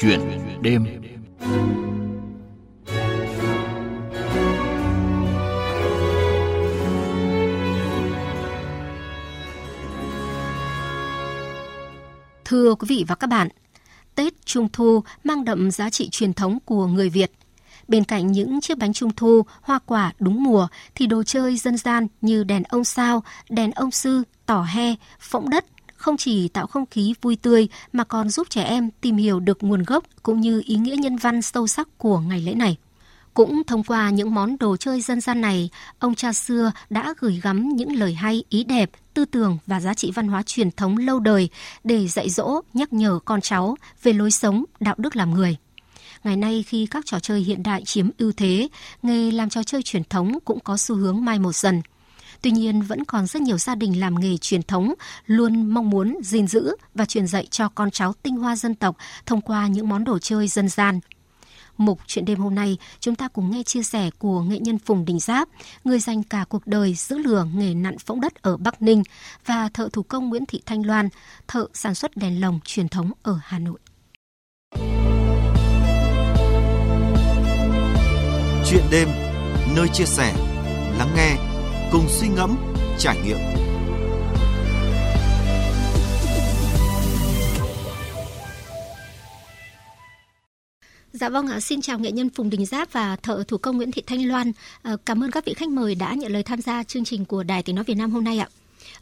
Chuyện đêm Thưa quý vị và các bạn, Tết Trung Thu mang đậm giá trị truyền thống của người Việt. Bên cạnh những chiếc bánh trung thu, hoa quả đúng mùa thì đồ chơi dân gian như đèn ông sao, đèn ông sư, tỏ he, phỗng đất không chỉ tạo không khí vui tươi mà còn giúp trẻ em tìm hiểu được nguồn gốc cũng như ý nghĩa nhân văn sâu sắc của ngày lễ này. Cũng thông qua những món đồ chơi dân gian này, ông cha xưa đã gửi gắm những lời hay, ý đẹp, tư tưởng và giá trị văn hóa truyền thống lâu đời để dạy dỗ, nhắc nhở con cháu về lối sống, đạo đức làm người. Ngày nay khi các trò chơi hiện đại chiếm ưu thế, nghề làm trò chơi truyền thống cũng có xu hướng mai một dần. Tuy nhiên vẫn còn rất nhiều gia đình làm nghề truyền thống luôn mong muốn gìn giữ và truyền dạy cho con cháu tinh hoa dân tộc thông qua những món đồ chơi dân gian. Mục chuyện đêm hôm nay, chúng ta cùng nghe chia sẻ của nghệ nhân Phùng Đình Giáp, người dành cả cuộc đời giữ lửa nghề nặn phỗng đất ở Bắc Ninh và thợ thủ công Nguyễn Thị Thanh Loan, thợ sản xuất đèn lồng truyền thống ở Hà Nội. Chuyện đêm nơi chia sẻ, lắng nghe, cùng suy ngẫm, trải nghiệm. Dạ vâng ạ, xin chào nghệ nhân Phùng Đình Giáp và thợ thủ công Nguyễn Thị Thanh Loan. Ờ, cảm ơn các vị khách mời đã nhận lời tham gia chương trình của Đài Tiếng Nói Việt Nam hôm nay ạ.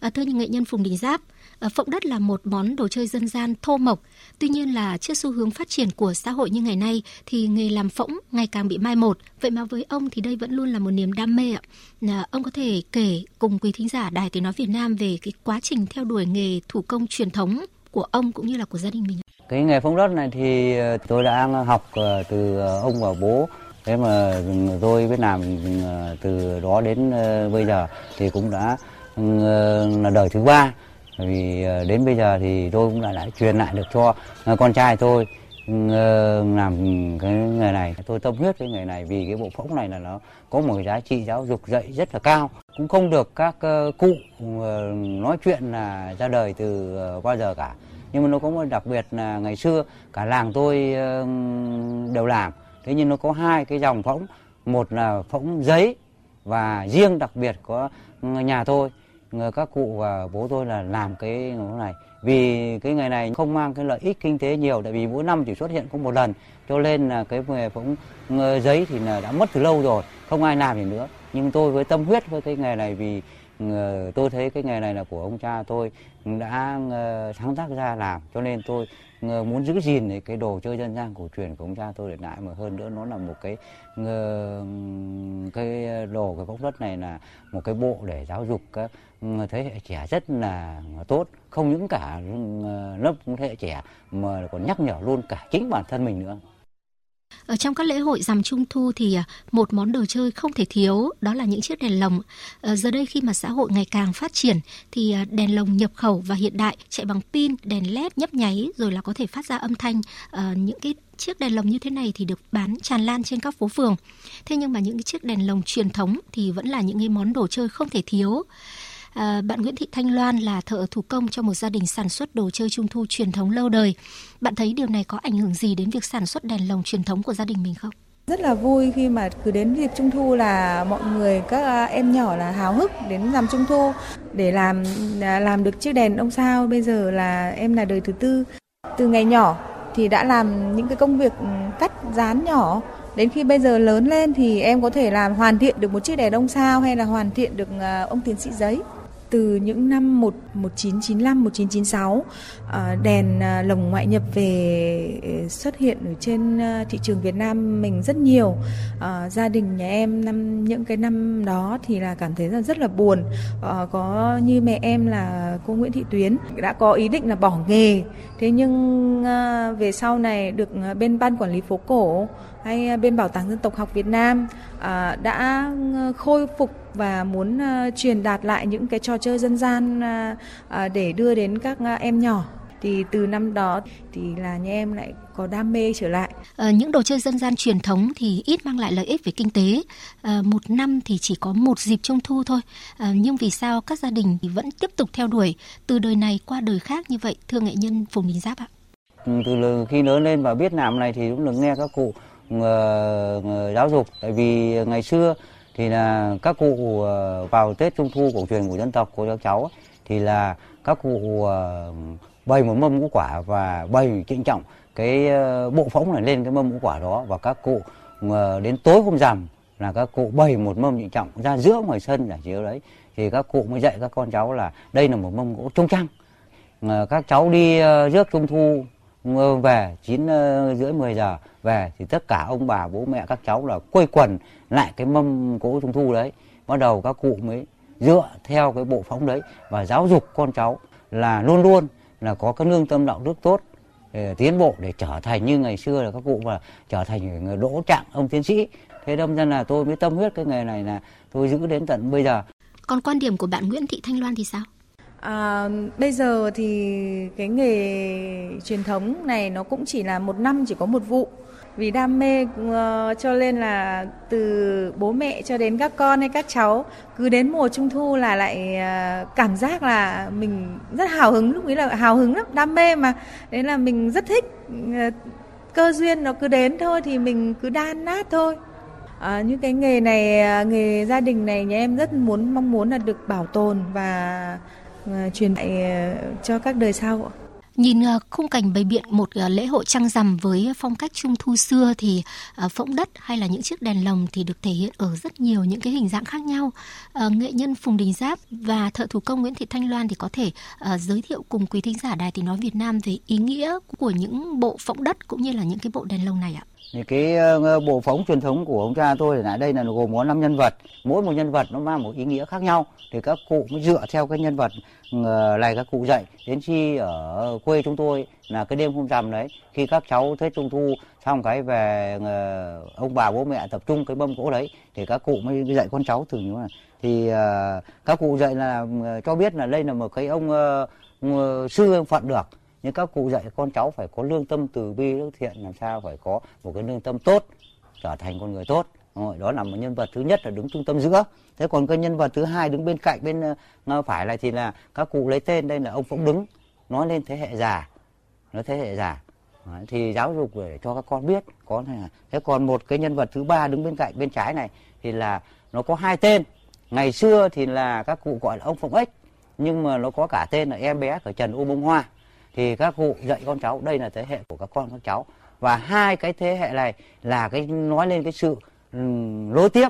À, thưa nghệ nhân Phùng Đình Giáp, à, phộng đất là một món đồ chơi dân gian thô mộc. Tuy nhiên là trước xu hướng phát triển của xã hội như ngày nay thì nghề làm phỗng ngày càng bị mai một. Vậy mà với ông thì đây vẫn luôn là một niềm đam mê ạ. À, ông có thể kể cùng quý thính giả Đài Tiếng Nói Việt Nam về cái quá trình theo đuổi nghề thủ công truyền thống của ông cũng như là của gia đình mình. Cái nghề phông đất này thì ờ, tôi đã học ờ, từ ờ, ông và bố. Thế mà ừ, tôi biết làm ừ, từ đó đến bây giờ thì cũng đã là đời thứ ba. Vì ờ, đến bây giờ thì tôi cũng đã, đã truyền lại được cho ờ, con trai tôi ờ, làm cái nghề này. Tôi tâm huyết cái nghề này vì cái bộ phẫu này là nó có một cái giá trị giáo dục dạy rất là cao. Cũng không được các cụ nói chuyện là ra đời từ bao giờ cả. Nhưng mà nó có một đặc biệt là ngày xưa cả làng tôi đều làm. Thế nhưng nó có hai cái dòng phỗng một là phỗng giấy và riêng đặc biệt có nhà tôi. Ờ, các cụ và bố tôi là làm cái này. Vì cái nghề này không mang cái lợi ích kinh tế nhiều, tại vì mỗi năm chỉ xuất hiện có một lần. Cho nên là cái nghề phóng ờ, giấy thì là đã mất từ lâu rồi, không ai làm gì nữa. Nhưng tôi với tâm huyết với cái nghề này vì ờ, tôi thấy cái nghề này là của ông cha tôi đã sáng tác ra làm. Cho nên tôi muốn giữ gìn cái đồ chơi dân gian cổ truyền của ông cha tôi để lại. Mà hơn nữa nó là một cái cái đồ, cái gốc đất này là một cái bộ để giáo dục các thế hệ trẻ rất là tốt không những cả ờ, lớp thế hệ trẻ mà còn nhắc nhở luôn cả chính bản thân mình nữa ở trong các lễ hội rằm trung thu thì à, một món đồ chơi không thể thiếu đó là những chiếc đèn lồng. Ở giờ đây khi mà xã hội ngày càng phát triển thì à, đèn lồng nhập khẩu và hiện đại chạy bằng pin, đèn led nhấp nháy rồi là có thể phát ra âm thanh. Ờ, những cái chiếc đèn lồng như thế này thì được bán tràn lan trên các phố phường. Thế nhưng mà những cái chiếc đèn lồng truyền thống thì vẫn là những cái món đồ chơi không thể thiếu. À, bạn Nguyễn Thị Thanh Loan là thợ thủ công cho một gia đình sản xuất đồ chơi trung thu truyền thống lâu đời. Bạn thấy điều này có ảnh hưởng gì đến việc sản xuất đèn lồng truyền thống của gia đình mình không? Rất là vui khi mà cứ đến dịp Trung thu là mọi người các à, em nhỏ là háo hức đến làm Trung thu để làm à, làm được chiếc đèn ông sao. Bây giờ là em là đời thứ tư. Từ ngày nhỏ thì đã làm những cái công việc ừ, cắt dán nhỏ đến khi bây giờ lớn lên thì em có thể làm hoàn thiện được một chiếc đèn ông sao hay là hoàn thiện được à, ông tiến sĩ giấy từ những năm 1, 1995, 1996 đèn ờ, lồng ngoại nhập về ờ, xuất hiện ở trên ờ, thị trường Việt Nam mình rất nhiều. Gia đình nhà em năm những cái năm đó thì là cảm thấy là rất là buồn. Có như mẹ em là cô Nguyễn Thị Tuyến đã có ý định là bỏ nghề. Thế nhưng về sau này được bên ban quản lý phố cổ hay bên bảo tàng dân tộc học Việt Nam đã khôi phục và muốn uh, truyền đạt lại những cái trò chơi dân gian uh, uh, để đưa đến các em nhỏ thì từ năm đó thì là nhà em lại có đam mê trở lại. À, những đồ chơi dân gian truyền thống thì ít mang lại lợi ích về kinh tế. À, một năm thì chỉ có một dịp trung thu thôi. À, nhưng vì sao các gia đình thì vẫn tiếp tục theo đuổi từ đời này qua đời khác như vậy, thưa nghệ nhân Phùng Đình Giáp ạ? từ khi lớn lên và biết làm này thì cũng được nghe các cụ uh, giáo dục tại vì ngày xưa thì là các cụ ờ, vào Tết Trung thu cổ truyền của dân tộc, của các cháu thì là các cụ ờ, bày một mâm ngũ quả và bày trịnh trọng cái ờ, bộ phóng này lên cái mâm ngũ quả đó. Và các cụ đến tối hôm rằm là các cụ bày một mâm trịnh trọng ra giữa ngoài sân là chiếu đấy. Thì các cụ mới dạy các con cháu là đây là một mâm gỗ trông trăng các cháu đi rước trung thu về chín ờ, rưỡi, mười giờ, về thì tất cả ông bà, bố, mẹ, các cháu là quây quần lại cái mâm cỗ trung thu đấy. Bắt đầu các cụ mới dựa theo cái bộ phóng đấy và giáo dục con cháu là luôn luôn là có cái lương tâm đạo đức tốt, để tiến bộ để trở thành như ngày xưa là các cụ mà trở thành người đỗ trạng ông tiến sĩ. Thế đâm ra là tôi mới tâm huyết cái nghề này là tôi giữ đến tận bây giờ. Còn quan điểm của bạn Nguyễn Thị Thanh Loan thì sao? À, bây giờ thì cái nghề truyền thống này nó cũng chỉ là một năm chỉ có một vụ. Vì đam mê uh, cho nên là từ bố mẹ cho đến các con hay các cháu cứ đến mùa trung thu là lại uh, cảm giác là mình rất hào hứng lúc ấy là hào hứng lắm đam mê mà. Đấy là mình rất thích uh, cơ duyên nó cứ đến thôi thì mình cứ đan nát thôi. À, những cái nghề này nghề gia đình này nhà em rất muốn mong muốn là được bảo tồn và À, truyền lại à, cho các đời sau Nhìn à, khung cảnh bày biện một lễ hội trăng rằm với phong cách trung thu xưa thì phỗng đất hay là những chiếc đèn lồng thì được thể hiện ở rất nhiều những cái hình dạng khác nhau. Nghệ nhân Phùng Đình Giáp và thợ thủ công Nguyễn Thị Thanh Loan thì có thể giới thiệu cùng quý thính giả Đài Tiếng Nói Việt Nam về ý nghĩa của những bộ phỗng đất cũng như là những cái bộ đèn lồng này ạ. Thì cái ờ, bộ phóng truyền thống của ông cha tôi là đây là gồm có năm nhân vật, mỗi một nhân vật nó mang một ý nghĩa khác nhau. Thì các cụ mới dựa theo cái nhân vật ờ, này các cụ dạy. Đến khi ở quê chúng tôi là cái đêm hôm rằm đấy khi các cháu tết trung thu xong cái về ờ, ông bà bố mẹ tập trung cái mâm cỗ đấy thì các cụ mới dạy con cháu từ như này. Thì các cụ dạy là cho biết là đây là một cái ông sư phận được nhưng các cụ dạy con cháu phải có lương tâm từ bi, đức thiện, làm sao phải có một cái lương tâm tốt, trở thành con người tốt. Đó là một nhân vật thứ nhất là đứng trung tâm giữa. Thế còn cái nhân vật thứ hai đứng bên cạnh, bên ờ, phải này thì là các cụ lấy tên đây là ông phụng đứng, nói lên thế hệ già, nói thế hệ già. Thì giáo dục để cho các con biết, có này thế còn một cái nhân vật thứ ba đứng bên cạnh bên trái này thì là nó có hai tên. Ngày xưa thì là các cụ gọi là ông phụng ích, nhưng mà nó có cả tên là em bé của trần u bông hoa thì các cụ dạy con cháu, đây là thế hệ của các con các cháu. Và hai cái thế hệ này là cái, nói lên cái sự nối tiếp,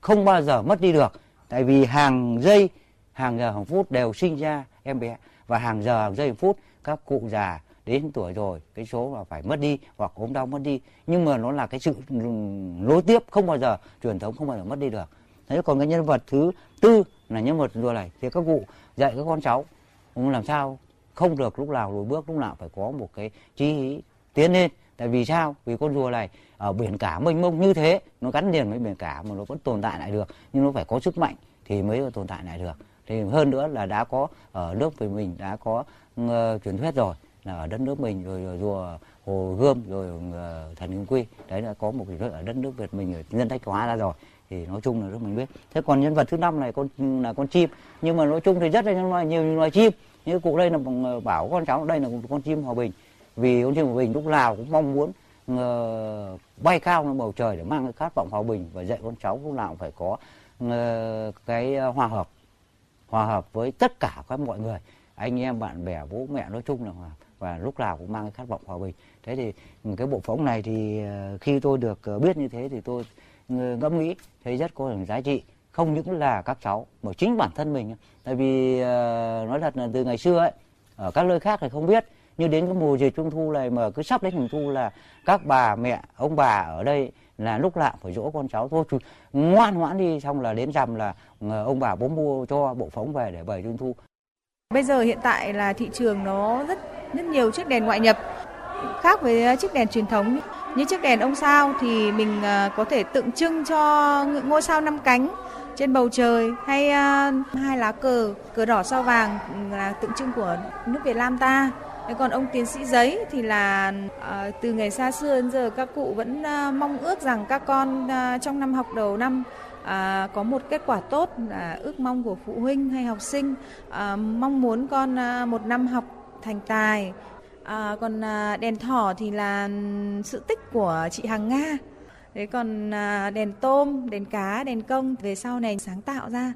không bao giờ mất đi được. Tại vì hàng giây, hàng giờ, hàng phút đều sinh ra em bé. Và hàng giờ, hàng giây, hàng phút, các cụ già đến tuổi rồi, cái số là phải mất đi hoặc ốm đau mất đi. Nhưng mà nó là cái sự nối tiếp, không bao giờ, truyền thống không bao giờ mất đi được. Thế còn cái nhân vật thứ tư là nhân vật rùa này. Thì các cụ dạy các con cháu, làm sao không được lúc nào lùi bước lúc nào phải có một cái chí ý tiến lên. Tại vì sao? Vì con rùa này ở biển cả mênh mông như thế nó gắn liền với biển cả mà nó vẫn tồn tại lại được. Nhưng nó phải có sức mạnh thì mới tồn tại lại được. Thì hơn nữa là đã có ở nước của mình đã có uh, truyền thuyết rồi là ở đất nước mình rồi, rồi rùa hồ gươm rồi uh, thần hương quy. Đấy là có một cái ở đất nước việt mình ở nhân tách hóa ra rồi. Thì nói chung là rất mình biết. Thế còn nhân vật thứ năm này con là con chim. Nhưng mà nói chung thì rất là loài nhiều loài chim như cụ đây là bảo con cháu đây là một con chim hòa bình. Vì con chim hòa bình lúc nào cũng mong muốn uh, bay cao lên bầu trời để mang cái khát vọng hòa bình và dạy con cháu lúc nào cũng phải có uh, cái hòa hợp hòa hợp với tất cả các mọi người anh em bạn bè bố mẹ nói chung là hòa và lúc nào cũng mang cái khát vọng hòa bình. Thế thì cái bộ phóng này thì ờ, khi tôi được biết như thế thì tôi ngẫm nghĩ thấy rất có giá trị không những là các cháu, mà chính bản thân mình tại vì ờ, nói thật là từ ngày xưa ấy, ở các nơi khác thì không biết như đến cái mùa dịch trung thu này mà cứ sắp đến trung thu là các bà, mẹ, ông bà ở đây là lúc nào phải dỗ con cháu thôi. Ngoan ngoãn đi, xong là đến rằm là ờ, ông bà bố mua cho bộ phóng về để bày trung thu. Bây giờ hiện tại là thị trường nó rất rất nhiều chiếc đèn ngoại nhập, khác với chiếc đèn truyền thống. Như chiếc đèn ông sao thì mình ờ, có thể tượng trưng cho ngôi sao năm cánh trên bầu trời hay uh, hai lá cờ cờ đỏ sao vàng là tượng trưng của nước Việt Nam ta còn ông tiến sĩ giấy thì là uh, từ ngày xa xưa đến giờ các cụ vẫn uh, mong ước rằng các con uh, trong năm học đầu năm à, có một kết quả tốt là ước mong của phụ huynh hay học sinh à, mong muốn con à, một năm học thành tài À, còn à, đèn thỏ thì là sự tích của chị Hằng Nga. Đấy còn à, đèn tôm, đèn cá, đèn công về sau này sáng tạo ra.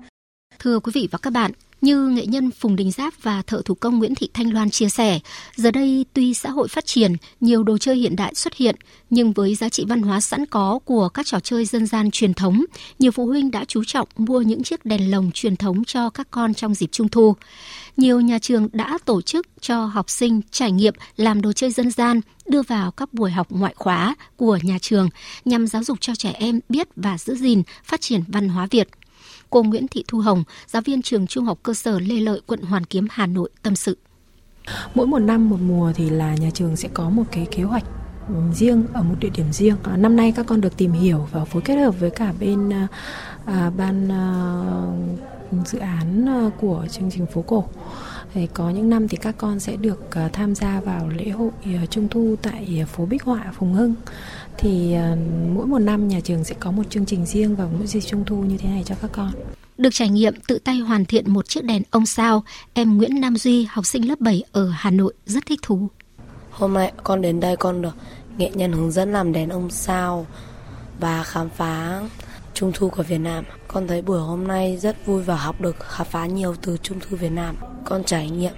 Thưa quý vị và các bạn, như nghệ nhân Phùng Đình Giáp và thợ thủ công Nguyễn Thị Thanh Loan chia sẻ, giờ đây tuy xã hội phát triển, nhiều đồ chơi hiện đại xuất hiện, nhưng với giá trị văn hóa sẵn có của các trò chơi dân gian truyền thống, nhiều phụ huynh đã chú trọng mua những chiếc đèn lồng truyền thống cho các con trong dịp Trung thu. Nhiều nhà trường đã tổ chức cho học sinh trải nghiệm làm đồ chơi dân gian đưa vào các buổi học ngoại khóa của nhà trường nhằm giáo dục cho trẻ em biết và giữ gìn phát triển văn hóa Việt. Cô Nguyễn Thị Thu Hồng, giáo viên trường Trung học cơ sở Lê Lợi, quận Hoàn Kiếm, Hà Nội tâm sự. Mỗi một năm một mùa thì là nhà trường sẽ có một cái kế hoạch riêng ở một địa điểm riêng. À, năm nay các con được tìm hiểu và phối kết hợp với cả bên à, à ban à, dự án à, của chương trình phố cổ. Thì có những năm thì các con sẽ được tham gia vào lễ hội trung thu tại phố Bích Họa Phùng Hưng thì uh, mỗi một năm nhà trường sẽ có một chương trình riêng vào mỗi dịp trung thu như thế này cho các con. Được trải nghiệm tự tay hoàn thiện một chiếc đèn ông sao, em Nguyễn Nam Duy, học sinh lớp 7 ở Hà Nội rất thích thú. Hôm nay con đến đây con được nghệ nhân hướng dẫn làm đèn ông sao và khám phá Trung thu của Việt Nam. Con thấy buổi hôm nay rất vui và học được khám phá nhiều từ Trung thu Việt Nam. Con trải nghiệm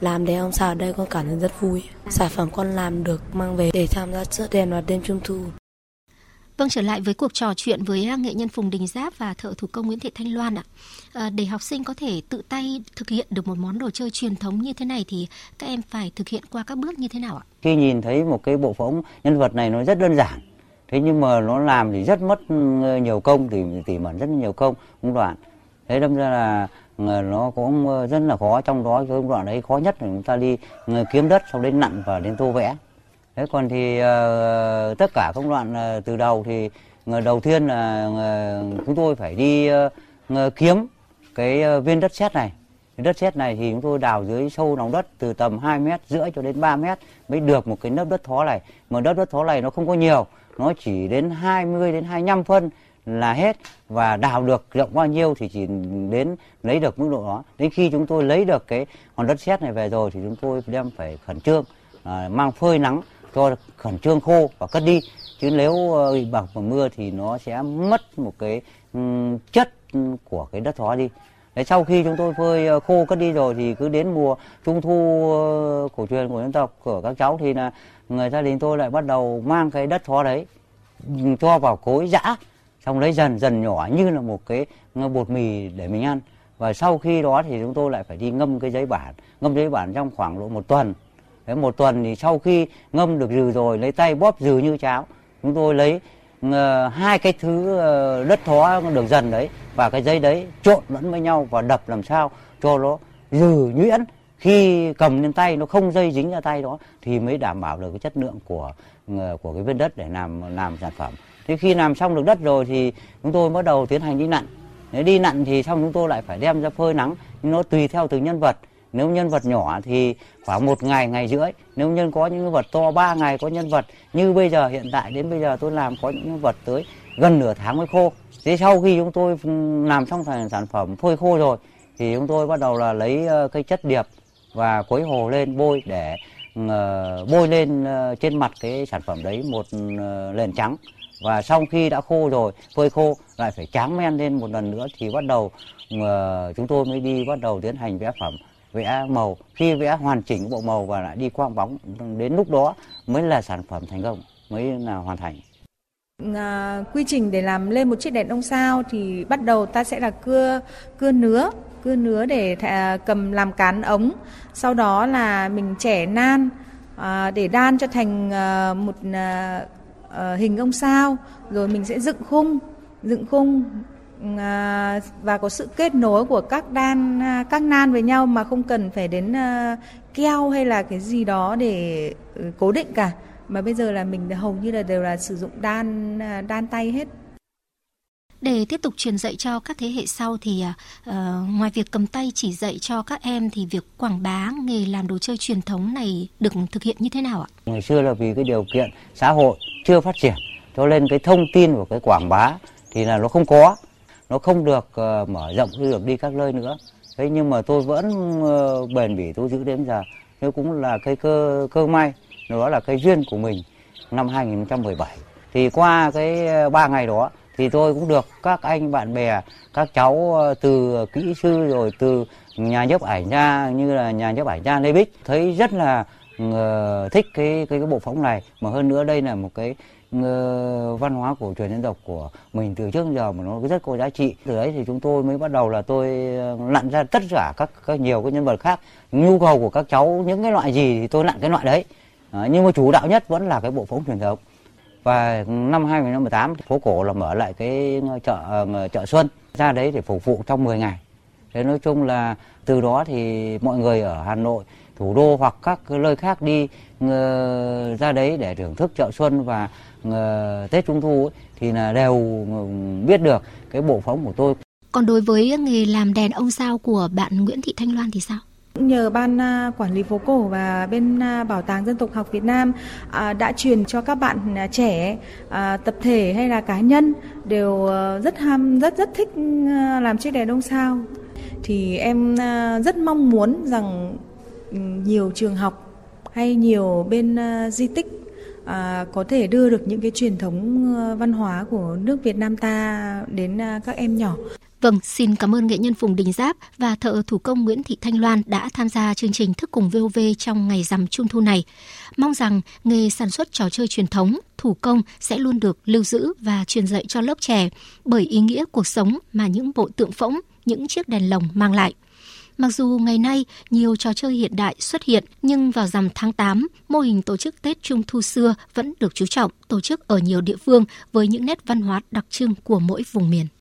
làm đèn ông sao ở đây con cảm thấy rất vui. Sản phẩm con làm được mang về để tham gia chợ đèn vào đêm trung thu. Vâng trở lại với cuộc trò chuyện với à, nghệ nhân Phùng Đình Giáp và thợ thủ công Nguyễn Thị Thanh Loan ạ. À, để học sinh có thể tự tay thực hiện được một món đồ chơi truyền thống như thế này thì các em phải thực hiện qua các bước như thế nào ạ? Khi nhìn thấy một cái bộ phóng nhân vật này nó rất đơn giản. Thế nhưng mà nó làm thì rất mất nhiều công thì tỉ mẩn rất nhiều công công đoạn. Thế đâm ra là Ờ, nó cũng ờ, rất là khó. Trong đó cái đoạn đấy khó nhất là chúng ta đi ờ, kiếm đất sau đến nặn và đến tô vẽ. Thế còn thì tất cả công đoạn từ đầu thì đầu tiên là chúng tôi phải đi kiếm cái viên đất sét này. Đất sét này thì chúng tôi đào dưới sâu lòng đất từ tầm 2 mét rưỡi cho đến 3 mét mới được một cái lớp đất thó này. Mà đất đất thó này nó không có nhiều, nó chỉ đến 20 đến 25 phân là hết. Và đào được rộng bao nhiêu thì chỉ đến lấy được mức độ đó. Đến khi chúng tôi lấy được cái hòn đất sét này về rồi thì chúng tôi đem phải khẩn trương à, mang phơi nắng cho khẩn trương khô và cất đi. Chứ nếu uh, bị bạc và mưa thì nó sẽ mất một cái um, chất của cái đất thó đi. Đấy, sau khi chúng tôi phơi ờ, khô cất đi rồi thì cứ đến mùa trung thu uh, cổ truyền của dân tộc của các cháu thì là người gia đình tôi lại bắt đầu mang cái đất thó đấy ừ, cho vào cối giã xong lấy dần dần nhỏ như là một cái bột mì để mình ăn. Và sau khi đó thì chúng tôi lại phải đi ngâm cái giấy bản. Ngâm giấy bản trong khoảng độ một tuần. Đấy, một tuần thì sau khi ngâm được dừ rồi lấy tay bóp dừ như cháo chúng tôi lấy uh, hai cái thứ uh, đất thó được dần đấy và cái giấy đấy trộn lẫn với nhau và đập làm sao cho nó dừ nhuyễn. Khi cầm lên tay nó không dây dính ra tay đó thì mới đảm bảo được cái chất lượng của ờ, của cái viên đất để làm làm sản phẩm thế khi làm xong được đất rồi thì chúng tôi bắt đầu tiến hành đi nặn. Nếu đi nặn thì xong chúng tôi lại phải đem ra phơi nắng. Nhưng nó tùy theo từng nhân vật. Nếu nhân vật nhỏ thì khoảng một ngày ngày rưỡi. Nếu nhân có những nhân vật to ba ngày có nhân vật. Như bây giờ, hiện tại đến bây giờ tôi làm có những nhân vật tới gần nửa tháng mới khô. Thế sau khi chúng tôi làm xong thành sản phẩm phơi khô rồi thì chúng tôi bắt đầu là lấy ờ, cây chất điệp và quấy hồ lên, bôi để ờ, bôi lên ờ, trên mặt cái sản phẩm đấy một nền trắng và sau khi đã khô rồi phơi khô lại phải tráng men lên một lần nữa thì bắt đầu ờ, chúng tôi mới đi bắt đầu tiến hành vẽ phẩm vẽ màu. Khi vẽ hoàn chỉnh bộ màu và lại đi quang bóng đến lúc đó mới là sản phẩm thành công mới là hoàn thành. À, quy trình để làm lên một chiếc đèn ông sao thì bắt đầu ta sẽ là cưa cưa nứa cưa nứa để thả, à, cầm làm cán ống. Sau đó là mình trẻ nan à, để đan cho thành à, một à, à, hình ông sao rồi mình sẽ dựng khung dựng khung À, và có sự kết nối của các đan à, các nan với nhau mà không cần phải đến à, keo hay là cái gì đó để ừ, cố định cả mà bây giờ là mình hầu như là đều là sử dụng đan đan tay hết để tiếp tục truyền dạy cho các thế hệ sau thì uh, ngoài việc cầm tay chỉ dạy cho các em thì việc quảng bá nghề làm đồ chơi truyền thống này được thực hiện như thế nào ạ? Ngày xưa là vì cái điều kiện xã hội chưa phát triển cho nên cái thông tin và cái quảng bá thì là nó không có nó không được uh, mở rộng được đi các nơi nữa. Thế nhưng mà tôi vẫn uh, bền bỉ tôi giữ đến giờ. Nếu cũng là cái cơ cơ may đó là cái duyên của mình năm 2017 thì qua cái ờ, ba ngày đó thì tôi cũng được các anh bạn bè các cháu từ kỹ sư rồi từ nhà nhiếp ảnh ra như là nhà nhiếp ảnh ra Lê Bích thấy rất là uh, thích cái cái cái bộ phóng này. Mà hơn nữa đây là một cái uh, văn hóa cổ truyền dân tộc của mình từ trước giờ mà nó rất có giá trị. Từ đấy thì chúng tôi mới bắt đầu là tôi ờ, lặn ra tất cả các, các nhiều cái nhân vật khác. Nhu cầu của các cháu những cái loại gì thì tôi lặn cái loại đấy. À, nhưng mà chủ đạo nhất vẫn là cái bộ phóng truyền thống. Và năm 2018 phố cổ là mở lại cái ờ, chợ chợ xuân. Ra đấy để phục vụ trong 10 ngày. Thế nói chung là từ đó thì mọi người ở Hà Nội thủ đô hoặc các nơi khác đi ra đấy để thưởng thức chợ xuân và Tết Trung thu ấy, thì là đều biết được cái bộ phóng của tôi. Còn đối với nghề làm đèn ông sao của bạn Nguyễn Thị Thanh Loan thì sao? nhờ ban quản lý phố cổ và bên bảo tàng dân tộc học Việt Nam đã truyền cho các bạn trẻ tập thể hay là cá nhân đều rất ham rất rất thích làm chiếc đèn ông sao thì em rất mong muốn rằng nhiều trường học hay nhiều bên à, di tích à, có thể đưa được những cái truyền thống à, văn hóa của nước Việt Nam ta đến các em nhỏ. Vâng, xin cảm ơn nghệ nhân Phùng Đình Giáp và thợ thủ công Nguyễn Thị Thanh Loan đã tham gia chương trình Thức cùng VOV trong ngày rằm Trung thu này. Mong rằng nghề sản xuất trò chơi truyền thống, thủ công sẽ luôn được lưu giữ và truyền dạy cho lớp trẻ bởi ý nghĩa cuộc sống mà những bộ tượng phỗng, những chiếc đèn lồng mang lại. Mặc dù ngày nay nhiều trò chơi hiện đại xuất hiện, nhưng vào rằm tháng 8, mô hình tổ chức Tết Trung thu xưa vẫn được chú trọng tổ chức ở nhiều địa phương với những nét văn hóa đặc trưng của mỗi vùng miền.